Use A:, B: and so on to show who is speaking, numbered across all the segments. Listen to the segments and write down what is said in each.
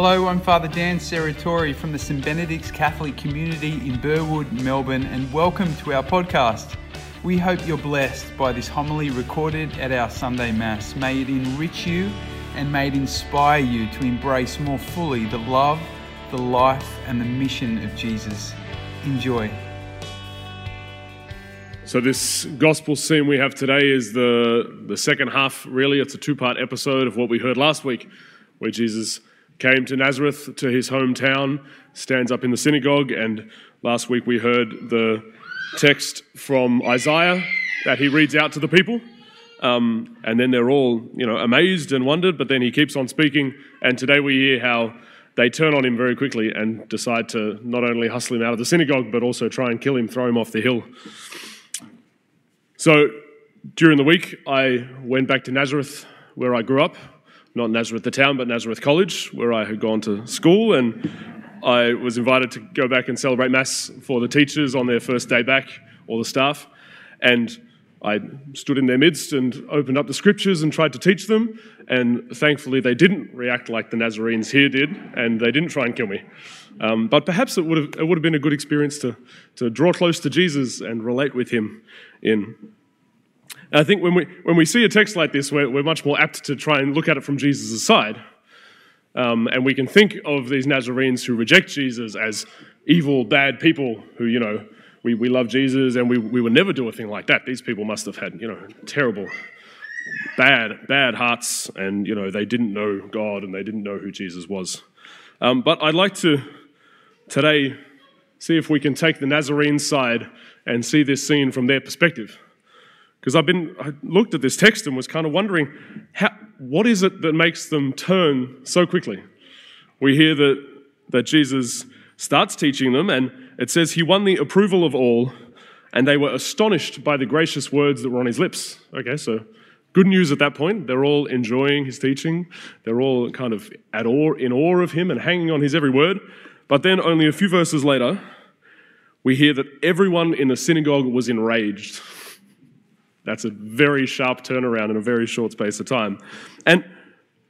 A: Hello, I'm Father Dan Serratori from the St Benedict's Catholic community in Burwood, Melbourne, and welcome to our podcast. We hope you're blessed by this homily recorded at our Sunday Mass. May it enrich you and may it inspire you to embrace more fully the love, the life, and the mission of Jesus. Enjoy.
B: So this gospel scene we have today is the the second half. Really, it's a two part episode of what we heard last week, where Jesus came to Nazareth, to his hometown, stands up in the synagogue, and last week we heard the text from Isaiah that he reads out to the people. Um, and then they're all, you know, amazed and wondered, but then he keeps on speaking. And today we hear how they turn on him very quickly and decide to not only hustle him out of the synagogue, but also try and kill him, throw him off the hill. So during the week, I went back to Nazareth, where I grew up not Nazareth the town, but Nazareth College, where I had gone to school, and I was invited to go back and celebrate Mass for the teachers on their first day back, all the staff. And I stood in their midst and opened up the scriptures and tried to teach them. And thankfully, they didn't react like the Nazarenes here did, and they didn't try and kill me. Um, but perhaps it would, have, it would have been a good experience to, to draw close to Jesus and relate with him in and I think when we, when we see a text like this, we're, we're much more apt to try and look at it from Jesus' side. Um, and we can think of these Nazarenes who reject Jesus as evil, bad people who, you know, we, we love Jesus and we, we would never do a thing like that. These people must have had, you know, terrible, bad, bad hearts and, you know, they didn't know God and they didn't know who Jesus was. Um, but I'd like to today see if we can take the Nazarene side and see this scene from their perspective. Because I've been, I looked at this text and was kind of wondering, how, what is it that makes them turn so quickly? We hear that, that Jesus starts teaching them, and it says he won the approval of all, and they were astonished by the gracious words that were on his lips. Okay, so good news at that point. They're all enjoying his teaching. They're all kind of at awe, in awe of him and hanging on his every word. But then, only a few verses later, we hear that everyone in the synagogue was enraged. That's a very sharp turnaround in a very short space of time. And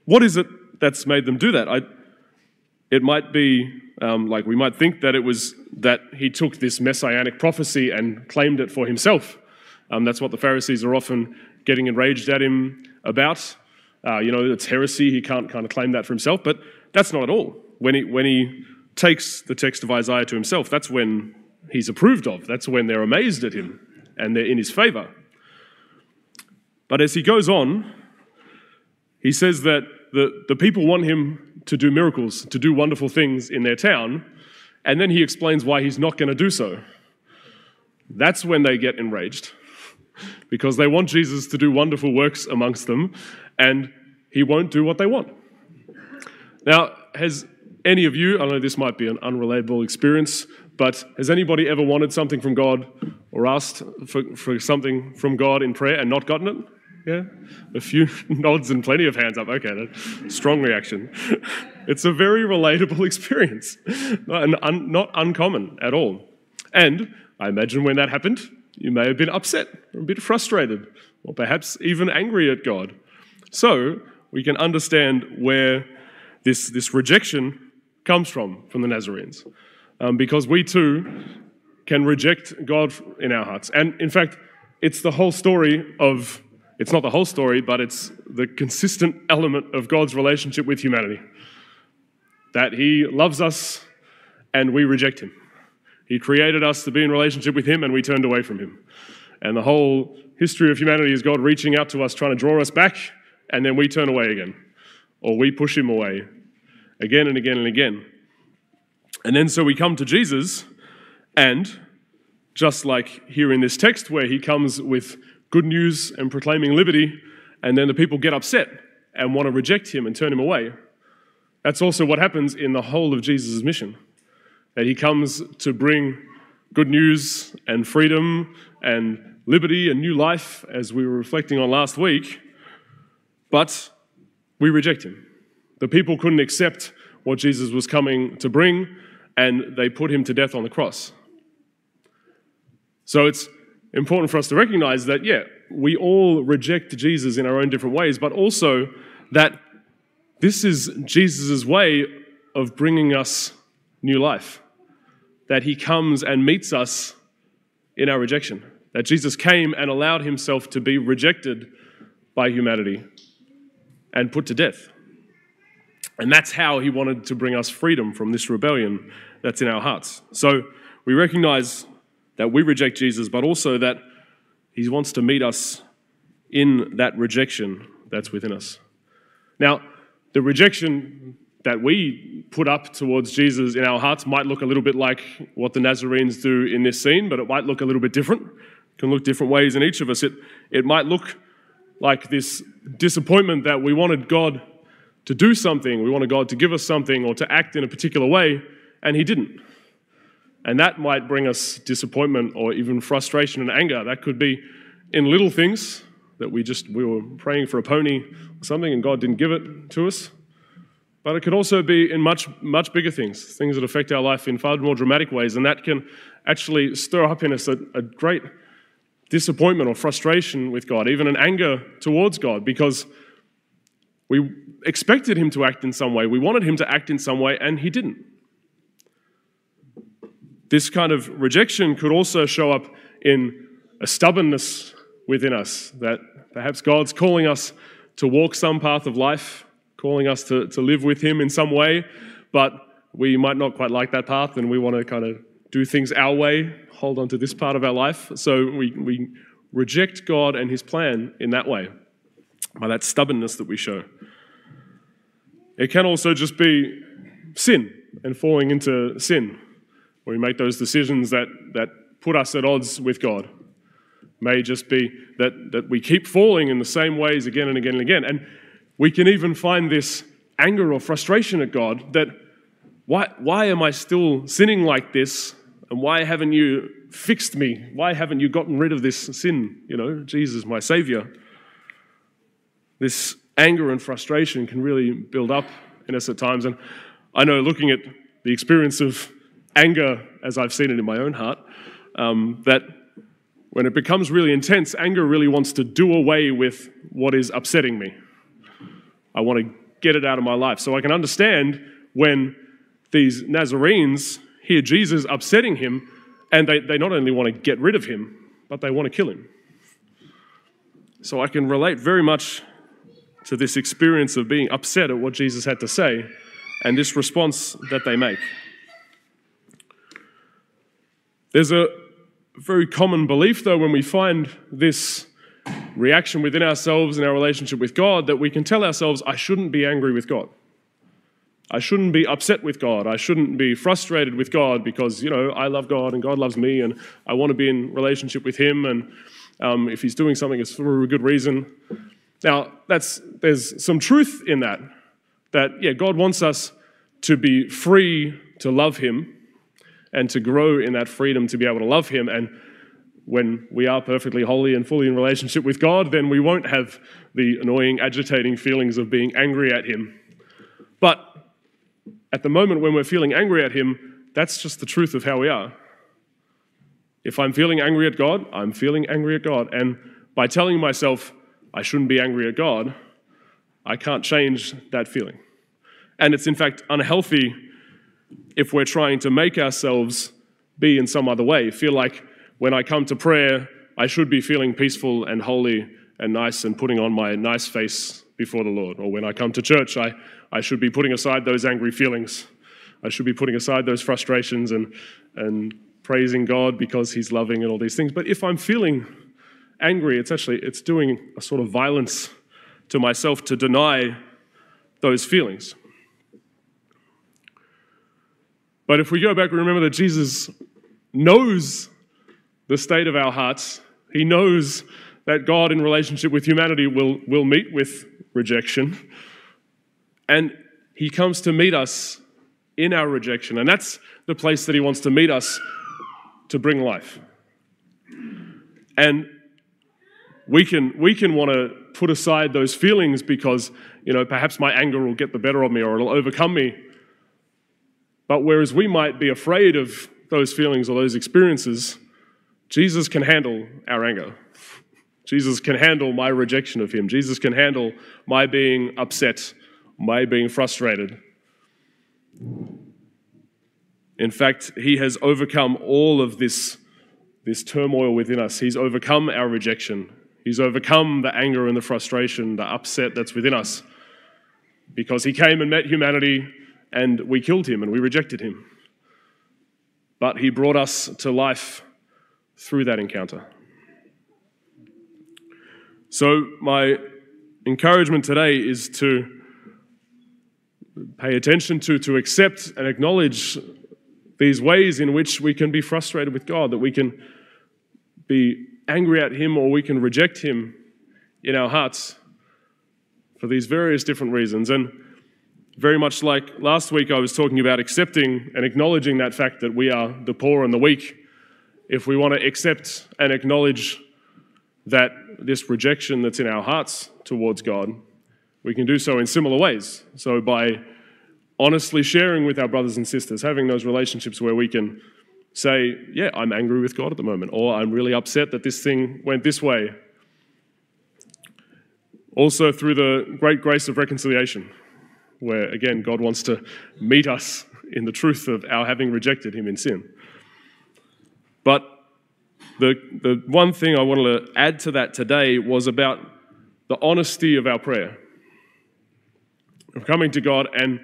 B: what is it that's made them do that? I, it might be um, like we might think that it was that he took this messianic prophecy and claimed it for himself. Um, that's what the Pharisees are often getting enraged at him about. Uh, you know, it's heresy. He can't kind of claim that for himself, but that's not at all. When he, when he takes the text of Isaiah to himself, that's when he's approved of. That's when they're amazed at him and they're in his favor. But as he goes on, he says that the, the people want him to do miracles, to do wonderful things in their town, and then he explains why he's not going to do so. That's when they get enraged, because they want Jesus to do wonderful works amongst them, and he won't do what they want. Now, has any of you, I know this might be an unrelatable experience, but has anybody ever wanted something from God or asked for, for something from God in prayer and not gotten it? Yeah? A few nods and plenty of hands up. Okay, that's strong reaction. It's a very relatable experience, not, un, not uncommon at all. And I imagine when that happened, you may have been upset, or a bit frustrated, or perhaps even angry at God. So we can understand where this, this rejection comes from, from the Nazarenes. Um, because we too can reject God in our hearts. And in fact, it's the whole story of it's not the whole story, but it's the consistent element of God's relationship with humanity that He loves us and we reject Him. He created us to be in relationship with Him and we turned away from Him. And the whole history of humanity is God reaching out to us, trying to draw us back, and then we turn away again. Or we push Him away again and again and again. And then so we come to Jesus, and just like here in this text, where He comes with good news and proclaiming liberty, and then the people get upset and want to reject him and turn him away. That's also what happens in the whole of Jesus' mission. That he comes to bring good news and freedom and liberty and new life, as we were reflecting on last week, but we reject him. The people couldn't accept what Jesus was coming to bring, and they put him to death on the cross. So it's important for us to recognize that, yeah, we all reject Jesus in our own different ways, but also that this is Jesus' way of bringing us new life. That he comes and meets us in our rejection. That Jesus came and allowed himself to be rejected by humanity and put to death. And that's how he wanted to bring us freedom from this rebellion that's in our hearts. So we recognize that we reject Jesus, but also that he wants to meet us in that rejection that's within us. Now, the rejection that we put up towards Jesus in our hearts might look a little bit like what the Nazarenes do in this scene, but it might look a little bit different. It can look different ways in each of us. It, it might look like this disappointment that we wanted God to do something, we wanted God to give us something or to act in a particular way, and He didn't. And that might bring us disappointment or even frustration and anger. That could be in little things that we just we were praying for a pony or something and God didn't give it to us. But it could also be in much much bigger things, things that affect our life in far more dramatic ways, and that can actually stir up in us a, a great disappointment or frustration with God, even an anger towards God, because we expected Him to act in some way, we wanted Him to act in some way, and He didn't. This kind of rejection could also show up in a stubbornness within us, that perhaps God's calling us to walk some path of life, calling us to, to live with Him in some way, but we might not quite like that path and we want to kind of do things our way, hold on to this part of our life. So we, we reject God and His plan in that way, by that stubbornness that we show. It can also just be sin and falling into sin, where we make those decisions that, that put us at odds with God may just be that, that we keep falling in the same ways again and again and again. And we can even find this anger or frustration at God that why, why am I still sinning like this? And why haven't you fixed me? Why haven't you gotten rid of this sin? You know, Jesus, my Savior. This anger and frustration can really build up in us at times. And I know looking at the experience of anger as I've seen it in my own heart, um, that when it becomes really intense, anger really wants to do away with what is upsetting me. I want to get it out of my life. So I can understand when these Nazarenes hear Jesus upsetting him, and they, they not only want to get rid of him, but they want to kill him. So I can relate very much to this experience of being upset at what Jesus had to say and this response that they make. There's a very common belief, though, when we find this reaction within ourselves in our relationship with God, that we can tell ourselves, I shouldn't be angry with God. I shouldn't be upset with God. I shouldn't be frustrated with God because, you know, I love God and God loves me and I want to be in relationship with Him. And um, if He's doing something, it's for a good reason. Now, that's, there's some truth in that. That, yeah, God wants us to be free to love Him and to grow in that freedom to be able to love Him. And when we are perfectly holy and fully in relationship with God, then we won't have the annoying, agitating feelings of being angry at Him. But at the moment when we're feeling angry at Him, that's just the truth of how we are. If I'm feeling angry at God, I'm feeling angry at God. And by telling myself I shouldn't be angry at God, I can't change that feeling. And it's in fact unhealthy if we're trying to make ourselves be in some other way. Feel like when I come to prayer, I should be feeling peaceful and holy and nice and putting on my nice face before the Lord. Or when I come to church, I, I should be putting aside those angry feelings. I should be putting aside those frustrations and, and praising God because He's loving and all these things. But if I'm feeling angry, it's actually it's doing a sort of violence to myself to deny those feelings. But if we go back and remember that Jesus knows the state of our hearts, he knows that God, in relationship with humanity, will, will meet with rejection. And he comes to meet us in our rejection. And that's the place that he wants to meet us to bring life. And we can, we can want to put aside those feelings because, you know, perhaps my anger will get the better of me or it'll overcome me. But whereas we might be afraid of those feelings or those experiences, Jesus can handle our anger. Jesus can handle my rejection of him. Jesus can handle my being upset, my being frustrated. In fact, He has overcome all of this, this turmoil within us. He's overcome our rejection. He's overcome the anger and the frustration, the upset that's within us. Because He came and met humanity and we killed Him and we rejected Him. But He brought us to life through that encounter. So, my encouragement today is to pay attention to, to accept and acknowledge these ways in which we can be frustrated with God, that we can be angry at Him or we can reject Him in our hearts for these various different reasons. And very much like last week, I was talking about accepting and acknowledging that fact that we are the poor and the weak. If we want to accept and acknowledge that this rejection that's in our hearts towards God, we can do so in similar ways. So, by honestly sharing with our brothers and sisters, having those relationships where we can say, Yeah, I'm angry with God at the moment, or I'm really upset that this thing went this way. Also, through the great grace of reconciliation, where again, God wants to meet us in the truth of our having rejected Him in sin. But the, the one thing I wanted to add to that today was about the honesty of our prayer. Of coming to God and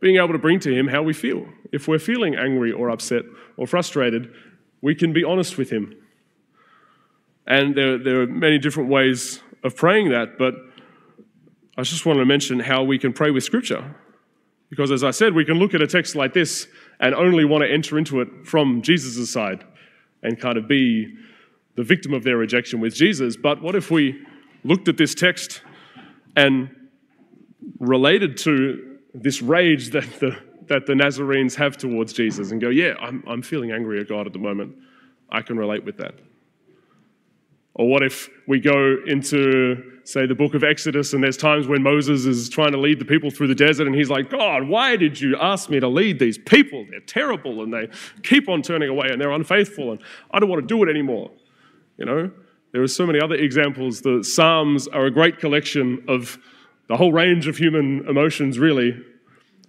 B: being able to bring to Him how we feel. If we're feeling angry or upset or frustrated, we can be honest with Him. And there, there are many different ways of praying that, but I just wanted to mention how we can pray with Scripture. Because as I said, we can look at a text like this and only want to enter into it from Jesus' side and kind of be the victim of their rejection with Jesus. But what if we looked at this text and related to this rage that the, that the Nazarenes have towards Jesus and go, Yeah, I'm, I'm feeling angry at God at the moment. I can relate with that. Or what if we go into, say, the book of Exodus, and there's times when Moses is trying to lead the people through the desert, and he's like, God, why did you ask me to lead these people? They're terrible, and they keep on turning away, and they're unfaithful, and I don't want to do it anymore. You know, there are so many other examples. The Psalms are a great collection of the whole range of human emotions, really,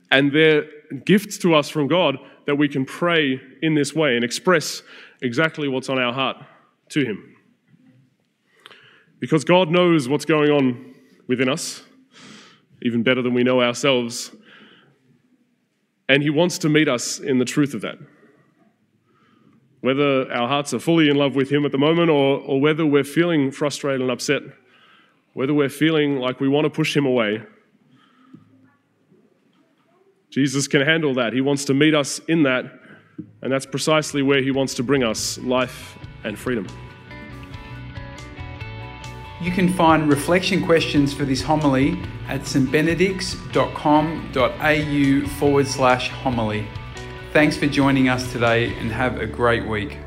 B: and they're gifts to us from God that we can pray in this way and express exactly what's on our heart to Him. Because God knows what's going on within us, even better than we know ourselves. And He wants to meet us in the truth of that. Whether our hearts are fully in love with Him at the moment or, or whether we're feeling frustrated and upset, whether we're feeling like we want to push Him away, Jesus can handle that. He wants to meet us in that, and that's precisely where He wants to bring us life and freedom.
A: You can find reflection questions for this homily at stbenedicts.com.au forward slash homily. Thanks for joining us today and have a great week.